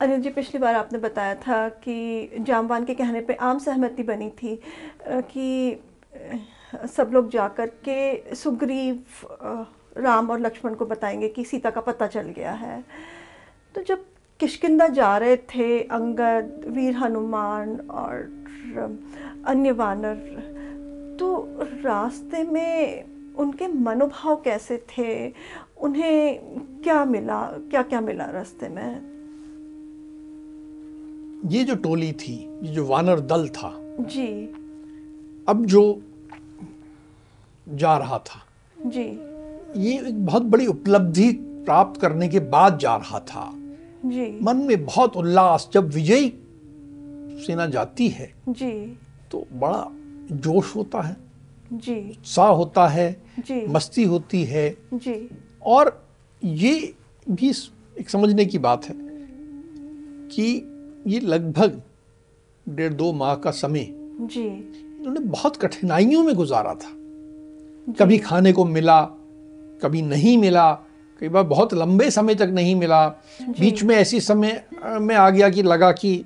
अनिल जी, पिछली बार आपने बताया था कि जामवान के कहने पे आम सहमति बनी थी कि सब लोग जाकर के सुग्रीव राम और लक्ष्मण को बताएँगे कि सीता का पता चल गया है। तो जब किशकिंदा जा रहे थे, अंगद, वीर हनुमान और अन्य वानर तो रास्ते में उनके मनोभाव कैसे थे? उन्हें क्या मिला क्या क्या मिला रास्ते में? ये जो टोली थी ये जो वानर दल था जी। अब जो जा रहा था जी। ये एक बहुत बड़ी उपलब्धि प्राप्त करने के बाद जा रहा था। जी। मन में बहुत उल्लास जब विजयी सेना जाती है जी। तो बड़ा जोश होता है जी। उत्साह होता है जी। मस्ती होती है। जी। और ये भी एक समझने की बात है कि ये लगभग डेढ़ दो माह का समय जी। इन्होंने बहुत कठिनाइयों में गुजारा था। कभी खाने को मिला कभी नहीं मिला कई बार बहुत लंबे समय तक नहीं मिला। बीच में ऐसी समय में आ गया कि लगा कि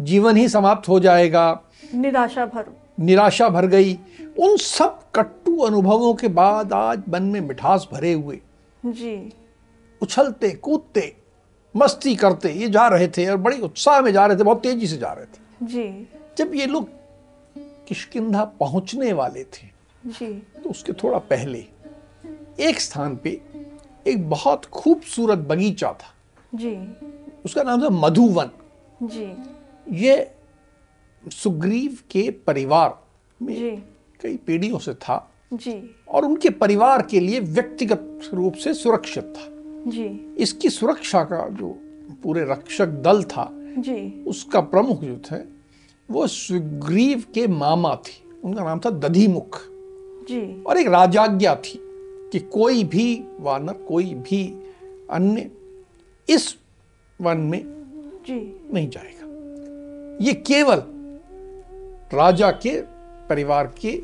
जीवन ही समाप्त हो जाएगा। निराशा भर। निराशा भर गई। उन सब कट्टू अनुभवों के बाद आज मन में मिठास भरे हुए। जी। उछलते कूदते मस्ती करते ये जा रहे थे और बड़ी उत्साह में जा रहे थे बहुत तेज़ी से जा रहे थे। जी। जब ये लोग किष्किंधा पहुँचने वाले थे जी। तो उसके थोड़ा पहले एक स्थान पे एक बहुत खूबसूरत बगीचा था। जी। उसका नाम था मधुवन। जी। ये सुग्रीव के परिवार में जी। कई पीढ़ियों से था जी। और उनके परिवार के लिए व्यक्तिगत रूप से सुरक्षित था। जी। इसकी सुरक्षा का जो पूरे रक्षक दल था जी। उसका प्रमुख जो थे वो सुग्रीव के मामा थे। उनका नाम था दधिमुख। जी। और एक राजाज्ञा थी कि कोई भी वानर कोई भी अन्य इस वन में जी। नहीं जाएगा। ये केवल राजा के परिवार के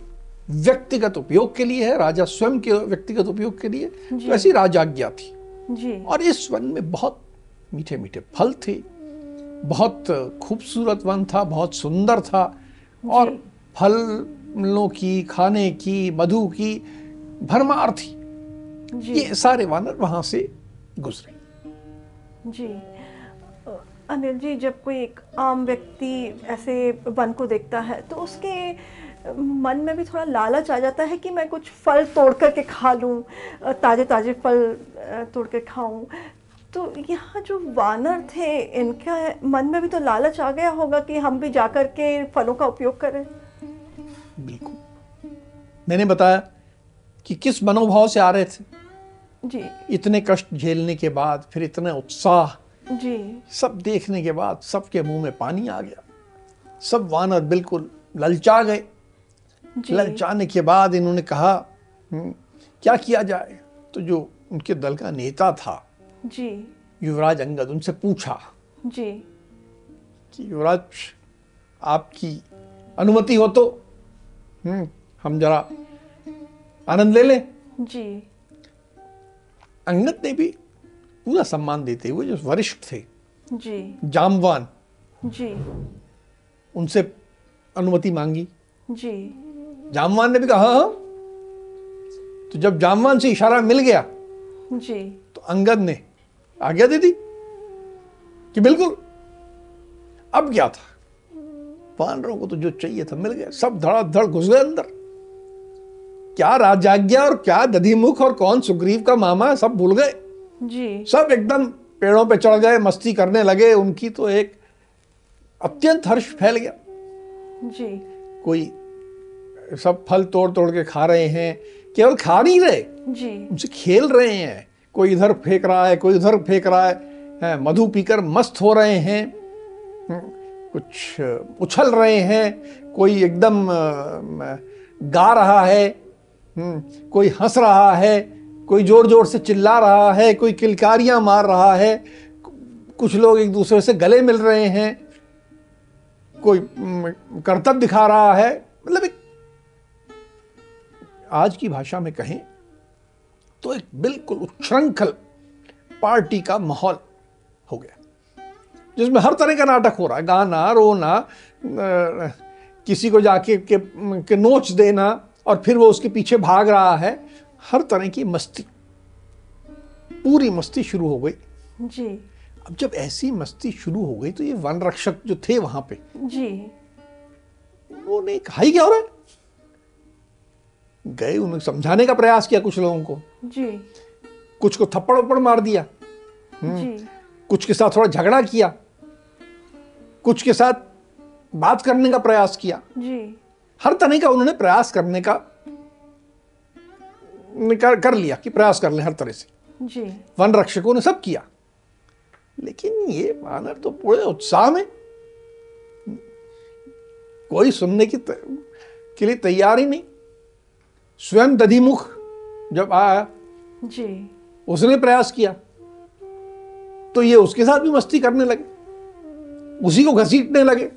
व्यक्तिगत उपयोग के लिए है राजा स्वयं के व्यक्तिगत उपयोग के लिए। तो ऐसी राजाज्ञा थी। जी। और इस वन में बहुत मीठे मीठे फल थे। बहुत खूबसूरत वन था बहुत सुंदर था। और फलों की खाने की मधु की भरमार थी। जी। ये सारे वानर वहाँ से गुजरे। जी। अनिल जी जब कोई एक आम व्यक्ति ऐसे वन को देखता है तो उसके मन में भी थोड़ा लालच आ जाता है कि मैं कुछ फल तोड़ करके खा लूँ ताजे ताजे फल तोड़ के खाऊं। तो यहाँ जो वानर थे इनका मन में भी तो लालच आ गया होगा कि हम भी जाकर के फलों का उपयोग करें। बिल्कुल। मैंने बताया कि किस मनोभाव से आ रहे थे। जी। इतने कष्ट झेलने के बाद फिर इतने उत्साह जी। सब देखने के बाद सबके मुँह में पानी आ गया। सब वानर बिल्कुल ललचा गए। ललचाने के बाद इन्होंने कहा "हम्म, क्या किया जाए? तो जो उनके दल का नेता था। जी। युवराज अंगद उनसे पूछा जी। कि युवराज आपकी अनुमति हो तो हम्म, हम जरा आनंद ले लें। जी। अंगद ने भी पूरा सम्मान देते हुए जो वरिष्ठ थे जी। जामवान जी। उनसे अनुमति मांगी। जी। जामवान ने भी कहा हाँ हाँ। तो जब जामवान से इशारा मिल गया जी। तो अंगद ने आज्ञा दे दी कि बिल्कुल। अब क्या था? वानरों को तो जो चाहिए था मिल गया। सब धड़ाधड़ घुस गए अंदर। क्या राजाज्ञा और क्या दधिमुख और कौन सुग्रीव का मामा सब भूल गए। जी। सब एकदम पेड़ों पे चढ़ गए मस्ती करने लगे। उनकी तो एक अत्यंत हर्ष फैल गया। जी। कोई सब फल तोड़ तोड़ के खा रहे हैं केवल खा नहीं रहे। जी। उनसे खेल रहे हैं। कोई इधर फेंक रहा है कोई उधर फेंक रहा है। हैं, मधु पीकर मस्त हो रहे हैं। हम्म, कुछ उछल रहे हैं। कोई एकदम गा रहा है। हम्म, कोई हंस रहा है। कोई ज़ोर ज़ोर से चिल्ला रहा है। कोई किलकारियाँ मार रहा है। कुछ लोग एक दूसरे से गले मिल रहे हैं। कोई हम्म, करतब दिखा रहा है। आज की भाषा में कहें तो एक बिल्कुल उच्छृंखल पार्टी का माहौल हो गया जिसमें हर तरह का नाटक हो रहा है। गाना रोना किसी को जाके के, के नोच देना और फिर वो उसके पीछे भाग रहा है हर तरह की मस्ती पूरी मस्ती शुरू हो गई। जी। अब जब ऐसी मस्ती शुरू हो गई तो ये वन रक्षक जो थे वहाँ पे जी। उन्होंने कहा ही क्या हो रहा है गए उन्होंने समझाने का प्रयास किया कुछ लोगों को। जी। कुछ को थप्पड़ उप्पड़ मार दिया। जी। कुछ के साथ थोड़ा झगड़ा किया। कुछ के साथ बात करने का प्रयास किया। जी। हर तरह का उन्होंने प्रयास करने का कर, कर लिया कि प्रयास कर ले हर तरह से। जी। वन रक्षकों ने सब किया। लेकिन ये वानर तो पूरे उत्साह में कोई सुनने की के लिए तैयार ही नहीं। स्वयं दधिमुख जब आया जी। उसने प्रयास किया। तो ये उसके साथ भी मस्ती करने लगे। उसी को घसीटने लगे।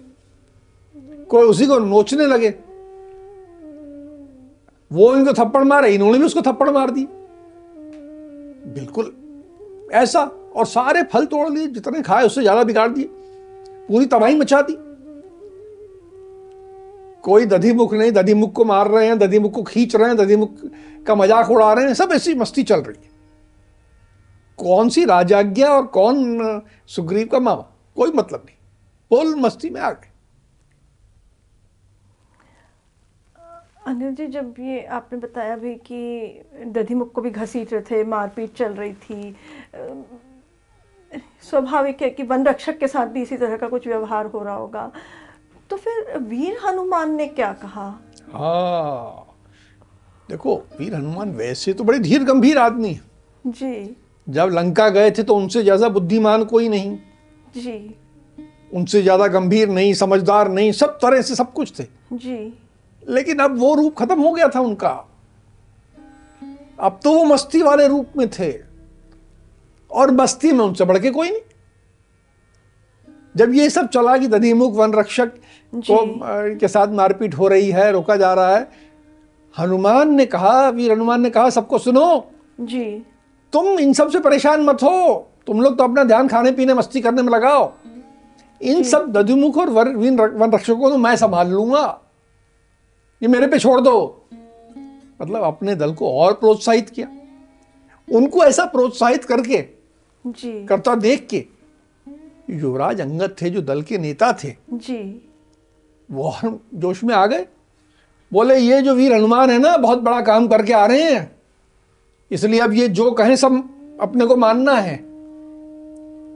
कोई उसी को नोचने लगे। वो इनको थप्पड़ मारे इन्होंने भी उसको थप्पड़ मार दी बिल्कुल ऐसा और सारे फल तोड़ लिए जितने खाए उससे ज़्यादा बिगाड़ दिए। पूरी तबाही मचा दी। कोई दधिमुख नहीं, दधिमुख को मार रहे हैं, दधिमुख को खींच रहे हैं, दधिमुख का मज़ाक उड़ा रहे हैं, सब ऐसी मस्ती चल रही है। कौन सी राजाज्ञा और कौन सुग्रीव का मामा? कोई मतलब नहीं। फुल मस्ती में आ गए। अनिल जी, जब ये आपने बताया भी कि दधिमुख को भी घसीट रहे थे, मारपीट चल रही थी स्वाभाविक है कि वन रक्षक के साथ भी इसी तरह का कुछ व्यवहार हो रहा होगा। तो फिर वीर हनुमान ने क्या कहा? हाँ। देखो वीर हनुमान वैसे तो बड़े धीर गंभीर आदमी है। जी। जब लंका गए थे तो उनसे ज़्यादा बुद्धिमान कोई नहीं। जी। उनसे ज़्यादा गंभीर नहीं समझदार नहीं सब तरह से सब कुछ थे। जी। लेकिन अब वो रूप खत्म हो गया था उनका। अब तो वो मस्ती वाले रूप में थे। और मस्ती में उनसे बढ़ के कोई नहीं। जब ये सब चला कि दधिमुख वन रक्षक को के साथ मारपीट हो रही है रोका जा रहा है हनुमान ने कहा वीर हनुमान ने कहा सबको सुनो। जी। तुम इन सबसे परेशान मत हो। तुम लोग तो अपना ध्यान खाने पीने मस्ती करने में लगाओ। इन सब दधिमुख और वन रक्षकों को तो मैं संभाल लूँगा। ये मेरे पे छोड़ दो। मतलब अपने दल को और प्रोत्साहित किया। उनको ऐसा प्रोत्साहित करके जी। करता देख के युवराज अंगद थे जो दल के नेता थे। जी। वो जोश में आ गए। बोले ये जो वीर हनुमान है ना बहुत बड़ा काम करके आ रहे हैं। इसलिए अब ये जो कहें सब अपने को मानना है।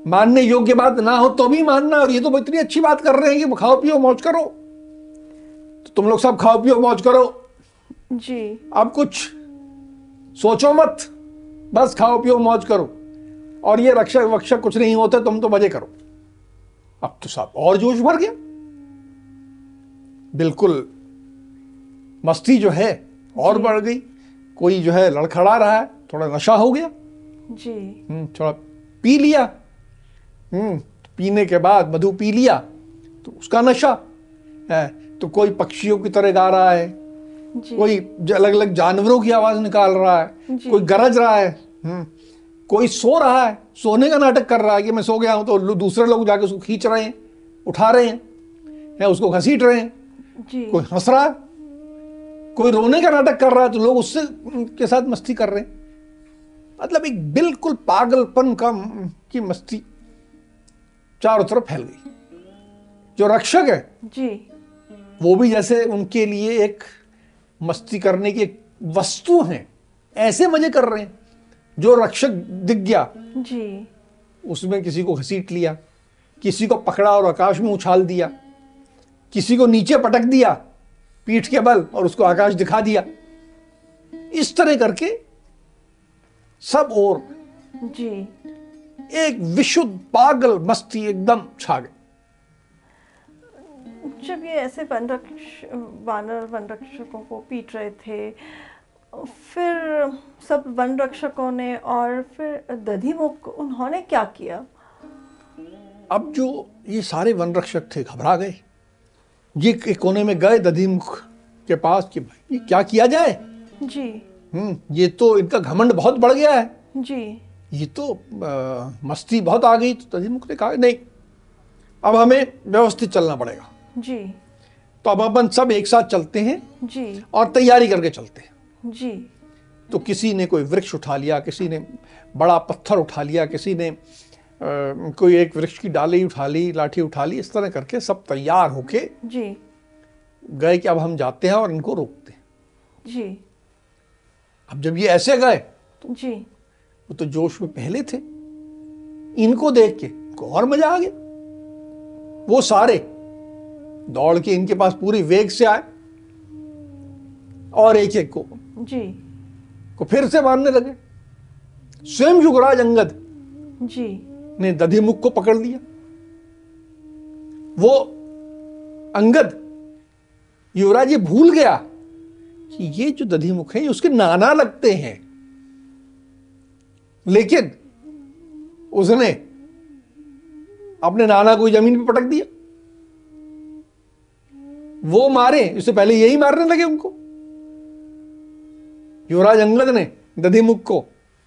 मानने योग्य बात ना हो तो भी मानना और ये तो इतनी अच्छी बात कर रहे हैं कि खाओ पियो मौज करो। तो तुम लोग सब खाओ पियो मौज करो। जी। अब कुछ सोचो मत। बस खाओ पियो मौज करो। और ये रक्षक वक्षक कुछ नहीं होते तुम तो मज़े करो। अब तो साहब और जोश भर गया। बिल्कुल मस्ती जो है और बढ़ गई। कोई जो है लड़खड़ा रहा है थोड़ा नशा हो गया। जी। हम्म, थोड़ा पी लिया। हम्म पीने के बाद मधु पी लिया तो उसका नशा है तो कोई पक्षियों की तरह गा रहा है। जी। कोई अलग अलग जानवरों की आवाज़ निकाल रहा है। कोई गरज रहा है। हम्म, कोई सो रहा है सोने का नाटक कर रहा है कि मैं सो गया हूँ तो दूसरे लोग जाके उसको खींच रहे हैं उठा रहे हैं या उसको घसीट रहे हैं। जी। कोई हंस रहा है? कोई रोने का नाटक कर रहा है तो लोग उससे के साथ मस्ती कर रहे हैं। मतलब एक बिल्कुल पागलपन का की मस्ती चारों तरफ़ फैल गई। जो रक्षक है जी। वो भी जैसे उनके लिए एक मस्ती करने की एक वस्तु है ऐसे मज़े कर रहे हैं। जो रक्षक दिख गया जी। उसमें किसी को घसीट लिया किसी को पकड़ा और आकाश में उछाल दिया किसी को नीचे पटक दिया पीठ के बल और उसको आकाश दिखा दिया। इस तरह करके सब और जी। एक विशुद्ध पागल मस्ती एकदम छा गई। जब ये ऐसे वन रक्ष वानर वन रक्षकों को पीट रहे थे फिर सब वन रक्षकों ने और फिर दधिमुख उन्होंने क्या किया? अब जो ये सारे वन रक्षक थे घबरा गए। ये एक कोने में गए दधिमुख के पास कि भाई ये क्या किया जाए? जी। हम्म ये तो इनका घमंड बहुत बढ़ गया है। जी। ये तो आ, मस्ती बहुत आ गई। तो दधिमुख ने कहा नहीं अब हमें व्यवस्थित चलना पड़ेगा। जी। तो अब अपन सब एक साथ चलते हैं जी। और तैयारी करके चलते हैं। जी। तो किसी ने कोई वृक्ष उठा लिया किसी ने बड़ा पत्थर उठा लिया किसी ने आ, कोई एक वृक्ष की डाली उठा ली लाठी उठा ली इस तरह करके सब तैयार होके जी। गए कि अब हम जाते हैं और इनको रोकते हैं। जी। अब जब ये ऐसे गए तो जी। वो तो जोश में पहले थे। इनको देख के और मज़ा आ गया। वो सारे दौड़ के इनके पास पूरी वेग से आए। और एक एक को जी। को फिर से मारने लगे। स्वयं युगराज अंगद जी। ने दधिमुख को पकड़ लिया। वो अंगद युवराज ये भूल गया कि ये जो दधिमुख है ये उसके नाना लगते हैं। लेकिन उसने अपने नाना को ज़मीन पे पटक दिया। वो मारे इससे पहले यही मारने लगे उनको। युवराज अंगद ने दधिमुख को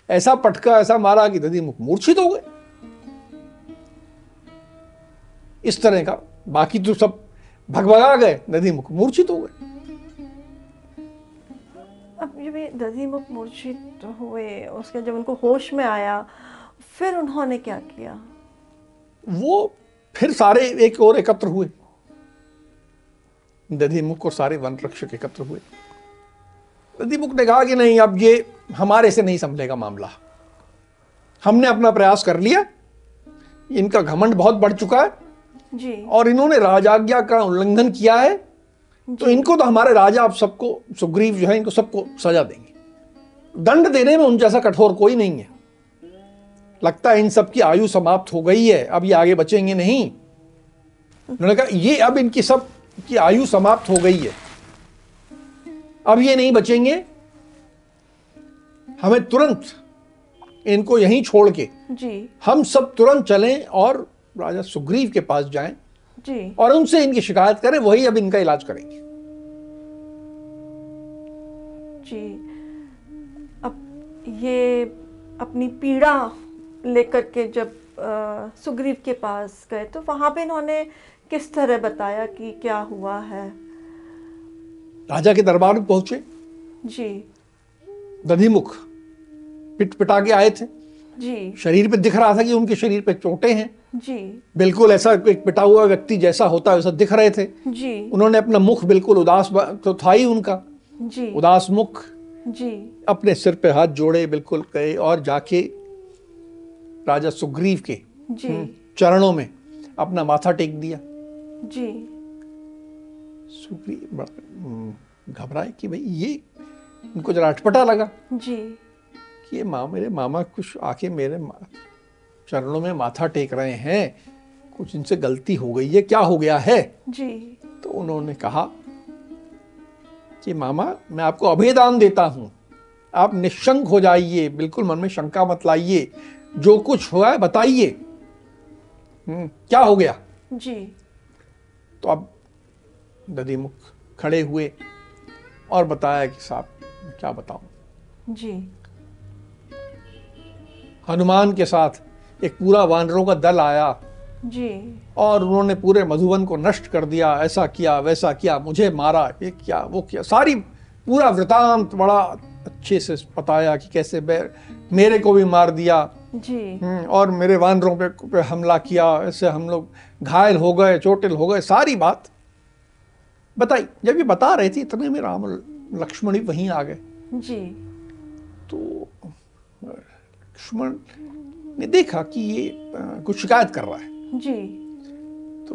ऐसा पटका ऐसा मारा कि दधिमुख मूर्छित हो गए। इस तरह का बाकी तो सब भगभगा गए दधिमुख मूर्छित हो गए। अब जब ये दधिमुख मूर्छित हुए उसके जब उनको होश में आया फिर उन्होंने क्या किया? वो फिर सारे एक और एकत्र हुए। दधिमुख और सारे वन रक्षक एकत्र हुए। दधिमुख ने कहा कि नहीं अब ये हमारे से नहीं संभलेगा मामला। हमने अपना प्रयास कर लिया। इनका घमंड बहुत बढ़ चुका है। जी। और इन्होंने राजाज्ञा का उल्लंघन किया है। तो इनको तो हमारे राजा आप सबको सुग्रीव जो है इनको सबको सजा देंगे। दंड देने में उन जैसा कठोर कोई नहीं है। लगता है इन सबकी आयु समाप्त हो गई है अब ये आगे बचेंगे नहीं। उन्होंने कहा ये अब इनकी सब की आयु समाप्त हो गई है। अब ये नहीं बचेंगे। हमें तुरंत इनको यहीं छोड़ के जी। हम सब तुरंत चलें और राजा सुग्रीव के पास जाएँ जी। और उनसे इनकी शिकायत करें वही अब इनका इलाज करेंगे। जी। अब ये अपनी पीड़ा लेकर के जब अ, सुग्रीव के पास गए तो वहाँ पे इन्होंने किस तरह बताया कि क्या हुआ है? राजा के दरबार में पहुँचे। जी। दधिमुख पिट पिटा के आए थे। जी। शरीर पे दिख रहा था कि उनके शरीर पे चोटें हैं। जी। बिल्कुल ऐसा एक पिटा हुआ व्यक्ति जैसा होता है वैसा दिख रहे थे। जी। उन्होंने अपना मुख बिल्कुल उदास तो था ही उनका। जी। उदास मुख। जी। अपने सिर पे हाथ जोड़े बिल्कुल गए और जाके राजा सुग्रीव के जी। चरणों में अपना माथा टेक दिया। जी। हम्म, घबराए कि भाई ये इनको जरा अटपटा लगा जी। कि ये माँ मेरे मामा कुछ आके मेरे चरणों में माथा टेक रहे हैं कुछ इनसे गलती हो गई है क्या हो गया है? जी। तो उन्होंने कहा कि मामा मैं आपको अभेदान देता हूँ आप निशंक हो जाइए बिल्कुल मन में शंका मत लाइए जो कुछ हुआ है बताइए। हम्म, क्या हो गया? जी। तो अब दधिमुख खड़े हुए और बताया कि साहब क्या बताऊँ? जी। हनुमान के साथ एक पूरा वानरों का दल आया जी। और उन्होंने पूरे मधुबन को नष्ट कर दिया ऐसा किया वैसा किया मुझे मारा ये किया वो किया सारी पूरा वृतांत बड़ा अच्छे से बताया कि कैसे मेरे को भी मार दिया। जी। हम्म, और मेरे वानरों पे, पे हमला किया ऐसे हम लोग घायल हो गए चोटिल हो गए सारी बात बताई जब ये बता रहे थे इतने में राम लक्ष्मण भी वहीं आ गए। जी। तो लक्ष्मण ने देखा कि ये कुछ शिकायत कर रहा है। जी। तो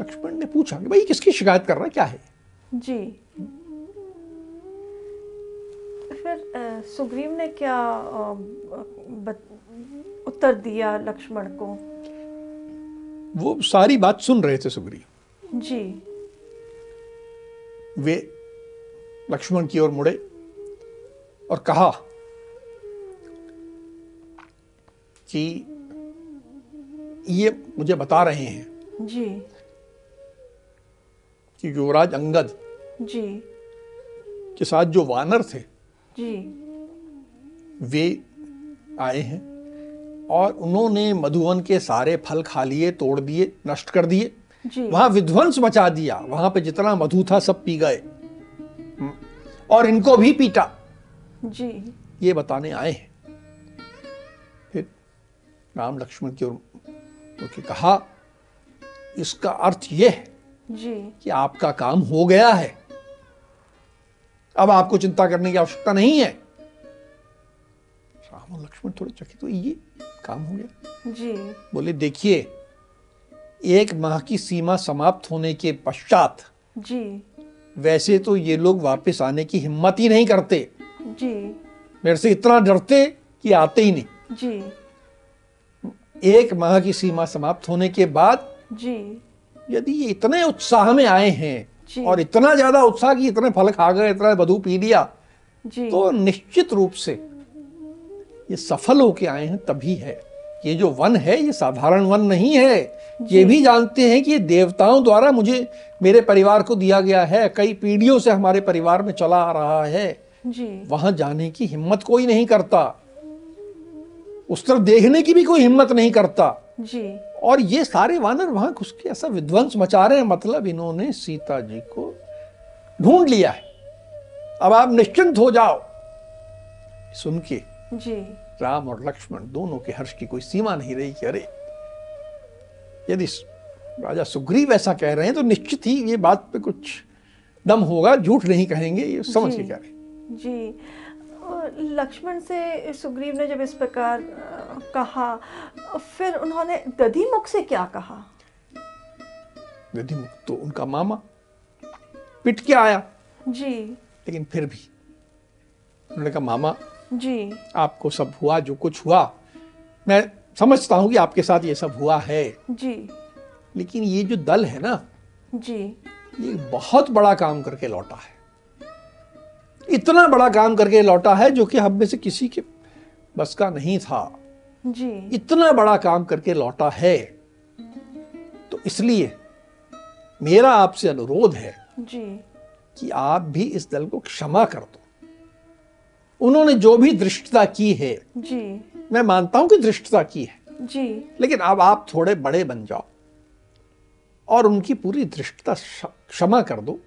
लक्ष्मण ने पूछा कि भाई किसकी शिकायत कर रहा है? क्या है? जी। फिर सुग्रीव ने क्या उत्तर दिया लक्ष्मण को? वो सारी बात सुन रहे थे सुग्रीव। जी। वे लक्ष्मण की ओर मुड़े और कहा कि ये मुझे बता रहे हैं जी। कि युवराज अंगद जी। के साथ जो वानर थे जी। वे आए हैं और उन्होंने मधुवन के सारे फल खा लिए तोड़ दिए नष्ट कर दिए। वहाँ विध्वंस मचा दिया। वहाँ पे जितना मधु था सब पी गए। हम्म। और इनको भी पीटा। जी। ये बताने आए हैं। फिर राम लक्ष्मण की ओर उनके कहा इसका अर्थ यह है जी। कि आपका काम हो गया है। अब आपको चिंता करने की आवश्यकता नहीं है। राम और लक्ष्मण थोड़े चकित हुए। ये काम हो गया। जी। बोले देखिए एक माह की सीमा समाप्त होने के पश्चात जी। वैसे तो ये लोग वापस आने की हिम्मत ही नहीं करते। जी। मेरे से इतना डरते कि आते ही नहीं। जी। एक माह की सीमा समाप्त होने के बाद जी। यदि ये इतने उत्साह में आए जी। हैं और इतना ज़्यादा उत्साह कि इतने फल खा गए इतना मधु पी लिया जी। तो निश्चित रूप से ये सफल होके आए हैं तभी है। ये जो वन है ये साधारण वन नहीं है। ये भी जानते हैं कि ये देवताओं द्वारा मुझे मेरे परिवार को दिया गया है। कई पीढ़ियों से हमारे परिवार में चला आ रहा है। जी। वहाँ जाने की हिम्मत कोई नहीं करता। उस तरफ़ देखने की भी कोई हिम्मत नहीं करता। जी। और ये सारे वानर वहाँ घुस के ऐसा विध्वंस मचा रहे हैं। मतलब इन्होंने सीता जी को ढूंढ लिया है। अब आप निश्चिंत हो जाओ। सुन के। जी। राम और लक्ष्मण दोनों के हर्ष की कोई सीमा नहीं रही कि अरे यदि राजा सुग्रीव ऐसा कह रहे हैं तो निश्चित ही ये बात पे कुछ दम होगा झूठ नहीं कहेंगे ये समझ के। कह रहे जी। लक्ष्मण से सुग्रीव ने जब इस प्रकार कहा फिर उन्होंने दधिमुख से क्या कहा? दधिमुख तो उनका मामा पिट के आया। जी। लेकिन फिर भी उन्होंने कहा मामा जी। आपको सब हुआ जो कुछ हुआ। मैं समझता हूँ कि आपके साथ ये सब हुआ है। जी। लेकिन ये जो दल है ना जी। ये बहुत बड़ा काम करके लौटा है। इतना बड़ा काम करके लौटा है जो कि हम में से किसी के बस का नहीं था। जी। इतना बड़ा काम करके लौटा है। तो इसलिए मेरा आपसे अनुरोध है जी। कि आप भी इस दल को क्षमा कर दो। उन्होंने जो भी दृष्टता की है जी। मैं मानता हूँ कि दृष्टता की है। जी। लेकिन अब आप थोड़े बड़े बन जाओ और उनकी पूरी दृष्टता क्षमा कर दो।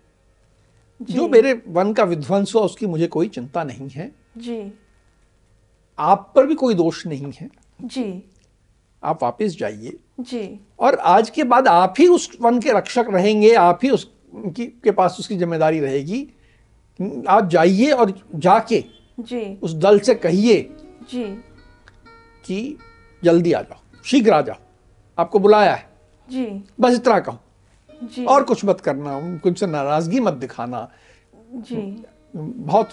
जो मेरे वन का विध्वंस हुआ उसकी मुझे कोई चिंता नहीं है। जी। आप पर भी कोई दोष नहीं है। जी। आप वापस जाइए। जी। और आज के बाद आप ही उस वन के रक्षक रहेंगे आप ही उसकी के पास उसकी ज़िम्मेदारी रहेगी। आप जाइए और जाके जी। उस दल से कहिए जी। कि जल्दी आ जाओ शीघ्र आ जाओ आपको बुलाया है। जी। बस इतना कहो। जी। और कुछ मत करना उनसे नाराज़गी मत दिखाना। जी। बहुत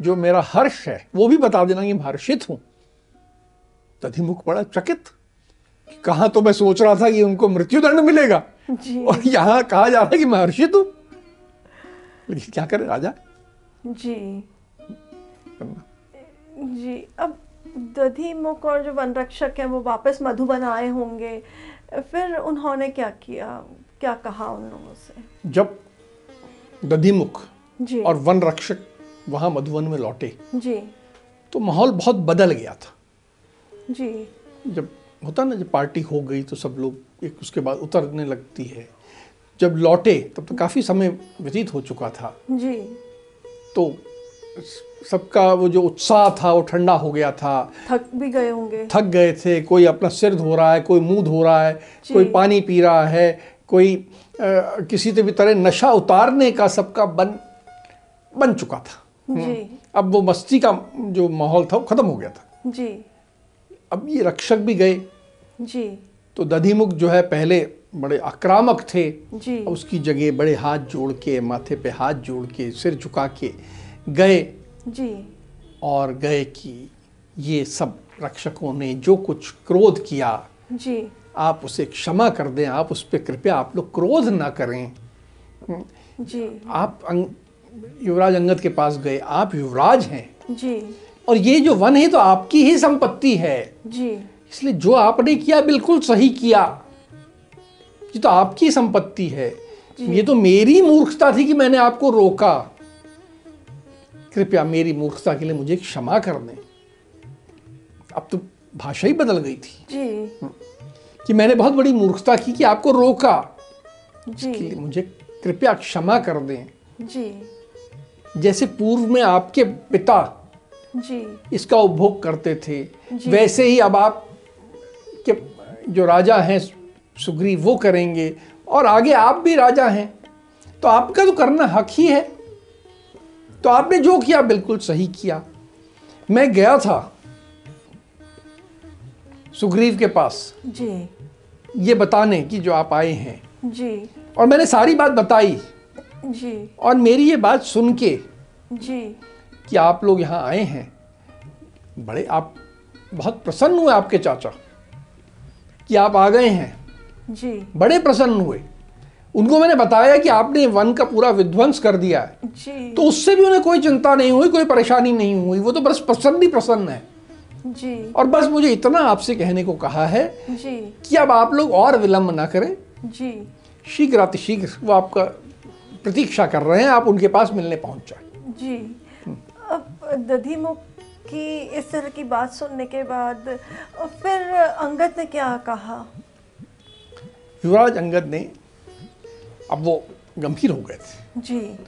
जो मेरा हर्ष है वो भी बता देना कि मैं हर्षित हूँ। तधिमुख बड़ा चकित कहा तो मैं सोच रहा था कि उनको मृत्युदंड मिलेगा। जी। और यहाँ कहा जा रहा है कि मैं हर्षित हूँ। क्या करे राजा? जी। जी अब दधिमुख और जो वन रक्षक हैं वो वापस मधुबन आए होंगे। फिर उन्होंने क्या किया? क्या कहा उन लोगों से? जब दधिमुख जी। और वन रक्षक वहाँ मधुवन में लौटे जी। तो माहौल बहुत बदल गया था। जी। जब होता ना जब पार्टी हो गई तो सब लोग एक उसके बाद उतरने लगती है। जब लौटे तब तो काफ़ी समय व्यतीत हो चुका था। जी। तो सबका वो जो उत्साह था वो ठंडा हो गया था। थक भी गए होंगे। थक गए थे कोई अपना सिर धो रहा है कोई मुँह धो रहा है कोई पानी पी रहा है कोई अ, किसी भी तरह नशा उतारने का सबका बन बन चुका था। जी। अब वो मस्ती का जो माहौल था वो खत्म हो गया था। जी। अब ये रक्षक भी गए। जी। तो दधिमुख जो है पहले बड़े आक्रामक थे। जी। उसकी जगह बड़े हाथ जोड़ के माथे पे हाथ जोड़ के सिर झुका के गए। जी। और गए कि ये सब रक्षकों ने जो कुछ क्रोध किया जी। आप उसे क्षमा कर दें आप उस पर कृपया आप लोग क्रोध ना करें। जी। आप अंग, युवराज अंगद के पास गए आप युवराज हैं। जी। और ये जो वन है तो आपकी ही संपत्ति है। जी। इसलिए जो आपने किया बिल्कुल सही किया। ये तो आपकी संपत्ति है। ये तो मेरी मूर्खता थी कि मैंने आपको रोका। कृपया मेरी मूर्खता के लिए मुझे क्षमा कर दें। अब तो भाषा ही बदल गई थी। जी। कि मैंने बहुत बड़ी मूर्खता की कि आपको रोका। जी। मुझे कृपया क्षमा कर दें। जी। जैसे पूर्व में आपके पिता जी। इसका उपभोग करते थे जी। वैसे ही अब आप के जो राजा हैं सुग्रीव वो करेंगे। और आगे आप भी राजा हैं। तो आपका तो करना हक ही है। तो आपने जो किया बिल्कुल सही किया। मैं गया था सुग्रीव के पास। जी। ये बताने कि जो आप आए हैं। जी। और मैंने सारी बात बताई। जी। और मेरी ये बात सुन के जी। कि आप लोग यहाँ आए हैं बड़े आप बहुत प्रसन्न हुए आपके चाचा कि आप आ गए हैं। जी। बड़े प्रसन्न हुए। उनको मैंने बताया कि आपने वन का पूरा विध्वंस कर दिया है। जी। तो उससे भी उन्हें कोई चिंता नहीं हुई कोई परेशानी नहीं हुई। वो तो बस प्रसन्न ही प्रसन्न है। जी। और बस मुझे इतना आपसे कहने को कहा है जी। कि अब आप लोग और विलंब ना करें। जी। शीघ्र अतिशीघ्र वो आपका प्रतीक्षा कर रहे हैं आप उनके पास मिलने पहुँच जाए। जी। अब दधीमुख की इस तरह की बात सुनने के बाद फिर अंगद ने क्या कहा? युवराज अंगद ने अब वो गंभीर हो गए थे। जी।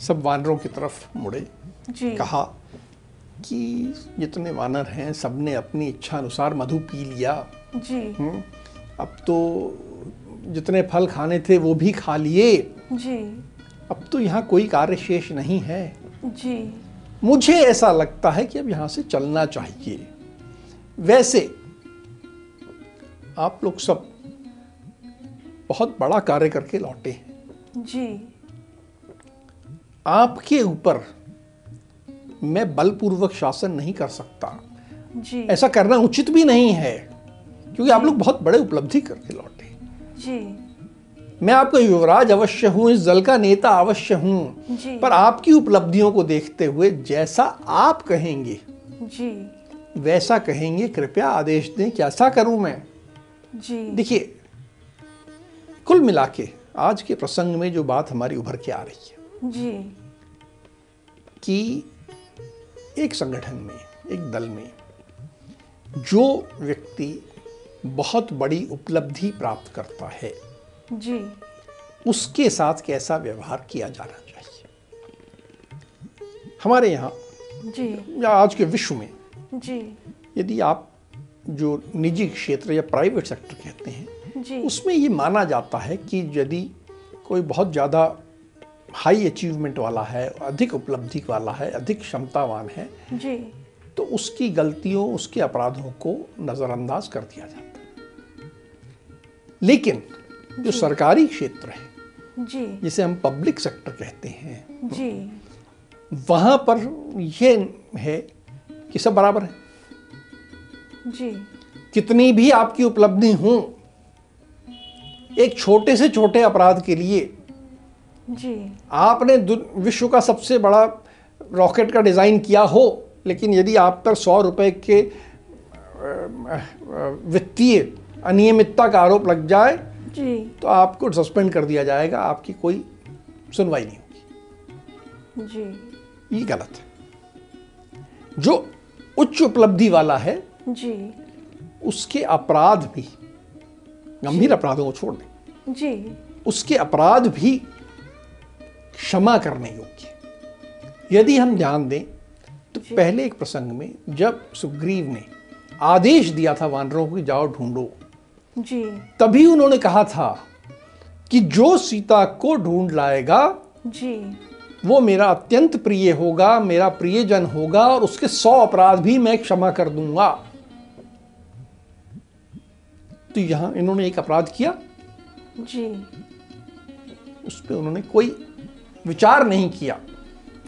सब वानरों की तरफ़ मुड़े। जी। कहा कि जितने वानर हैं सबने अपनी इच्छा अनुसार मधु पी लिया। जी। हम्म, अब तो जितने फल खाने थे वो भी खा लिए। जी। अब तो यहाँ कोई कार्य शेष नहीं है। जी। मुझे ऐसा लगता है कि अब यहाँ से चलना चाहिए। वैसे आप लोग सब बहुत बड़ा कार्य करके लौटे हैं। जी। आपके ऊपर मैं बलपूर्वक शासन नहीं कर सकता। जी। ऐसा करना उचित भी नहीं है क्योंकि आप लोग बहुत बड़े उपलब्धि करके लौटे जी। मैं आपका युवराज अवश्य हूँ इस दल का नेता अवश्य हूँ जी। पर आपकी उपलब्धियों को देखते हुए जैसा आप कहेंगे जी। वैसा कहेंगे। कृपया आदेश दें कैसा करूँ मैं। जी। देखिए कुल मिला के आज के प्रसंग में जो बात हमारी उभर के आ रही है। जी। कि एक संगठन में एक दल में जो व्यक्ति बहुत बड़ी उपलब्धि प्राप्त करता है जी। उसके साथ कैसा व्यवहार किया जाना चाहिए? हमारे यहाँ जी। या आज के विश्व में जी। यदि आप जो निजी क्षेत्र या प्राइवेट सेक्टर कहते हैं जी। उसमें ये माना जाता है कि यदि कोई बहुत ज़्यादा हाई अचीवमेंट वाला है अधिक उपलब्धि वाला है अधिक क्षमतावान है जी। तो उसकी गलतियों उसके अपराधों को नज़रअंदाज कर दिया जाता है। लेकिन जो सरकारी क्षेत्र है जी। जिसे हम पब्लिक सेक्टर कहते हैं जी। वहाँ पर यह है कि सब बराबर है। जी। कितनी भी आपकी उपलब्धि हो एक छोटे से छोटे अपराध के लिए जी। आपने विश्व का सबसे बड़ा रॉकेट का डिज़ाइन किया हो लेकिन यदि आप पर सौ रुपए के वित्तीय अनियमितता का आरोप लग जाए जी। तो आपको सस्पेंड कर दिया जाएगा आपकी कोई सुनवाई नहीं होगी। जी। ये गलत है। जो उच्च उपलब्धि वाला है जी। उसके अपराध भी गंभीर अपराधों को छोड़ दें जी। उसके अपराध भी क्षमा करने योग्य। यदि हम ध्यान दें तो पहले एक प्रसंग में जब सुग्रीव ने आदेश दिया था वानरों को जाओ ढूंढो जी। तभी उन्होंने कहा था कि जो सीता को ढूंढ लाएगा जी। वो मेरा अत्यंत प्रिय होगा मेरा प्रियजन होगा और उसके सौ अपराध भी मैं क्षमा कर दूँगा। तो यहाँ इन्होंने एक अपराध किया। जी। उस पर उन्होंने कोई विचार नहीं किया।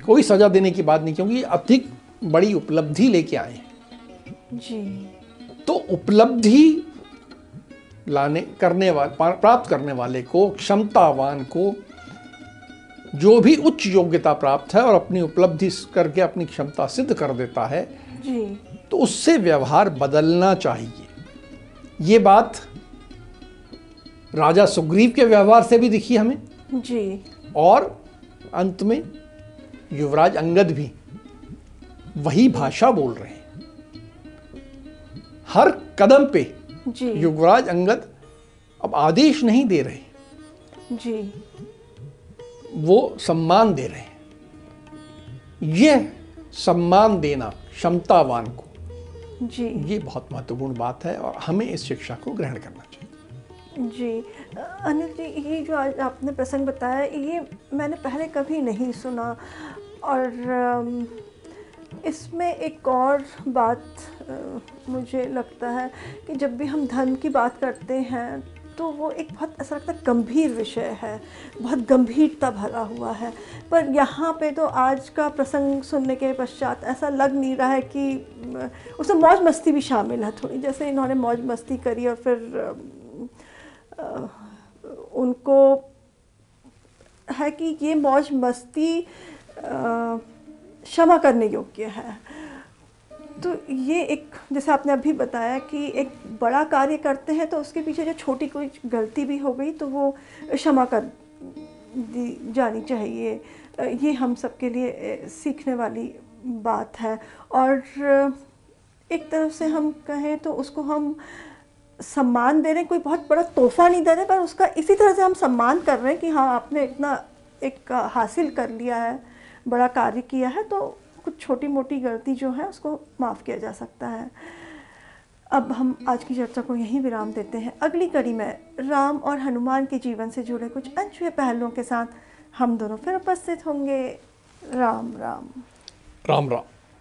कोई सजा देने की बात नहीं क्योंकि अधिक बड़ी उपलब्धि लेके आए हैं। जी। तो उपलब्धि लाने करने वाले प्राप्त करने वाले को क्षमतावान को जो भी उच्च योग्यता प्राप्त है और अपनी उपलब्धि करके अपनी क्षमता सिद्ध कर देता है जी। तो उससे व्यवहार बदलना चाहिए। ये बात राजा सुग्रीव के व्यवहार से भी दिखी हमें। जी। और अंत में युवराज अंगद भी वही भाषा बोल रहे हैं। हर कदम पे जी। युवराज अंगद अब आदेश नहीं दे रहे। जी। वो सम्मान दे रहे हैं। यह सम्मान देना क्षमतावान को जी। ये बहुत महत्वपूर्ण बात है और हमें इस शिक्षा को ग्रहण करना चाहिए। जी। अनिल जी ये जो आज आपने प्रसंग बताया ये मैंने पहले कभी नहीं सुना और इसमें एक और बात मुझे लगता है कि जब भी हम धर्म की बात करते हैं तो वो एक बहुत, ऐसा लगता है गंभीर विषय है, बहुत गंभीरता भरा हुआ है। पर यहाँ पे तो आज का प्रसंग सुनने के पश्चात ऐसा लग नहीं रहा है कि उसमें मौज मस्ती भी शामिल है थोड़ी, जैसे इन्होंने मौज मस्ती करी और फिर उनको है कि ये मौज मस्ती क्षमा करने योग्य है। तो ये एक, जैसे आपने अभी बताया कि एक बड़ा कार्य करते हैं तो उसके पीछे जो छोटी कोई गलती भी हो गई तो वो क्षमा कर दी जानी चाहिए। ये हम सबके लिए सीखने वाली बात है। और एक तरफ़ से हम कहें तो उसको हम सम्मान दे रहे हैं, कोई बहुत बड़ा तोहफा नहीं दे रहे, पर उसका इसी तरह से हम सम्मान कर रहे हैं कि हाँ आपने इतना एक हासिल कर लिया है, बड़ा कार्य किया है तो कुछ छोटी मोटी गलती जो है, उसको माफ़ किया जा सकता है। अब हम आज की चर्चा को यहीं विराम देते हैं। अगली कड़ी में राम और हनुमान के जीवन से जुड़े कुछ अनछुए पहलुओं के साथ हम दोनों फिर उपस्थित होंगे। राम राम। राम राम।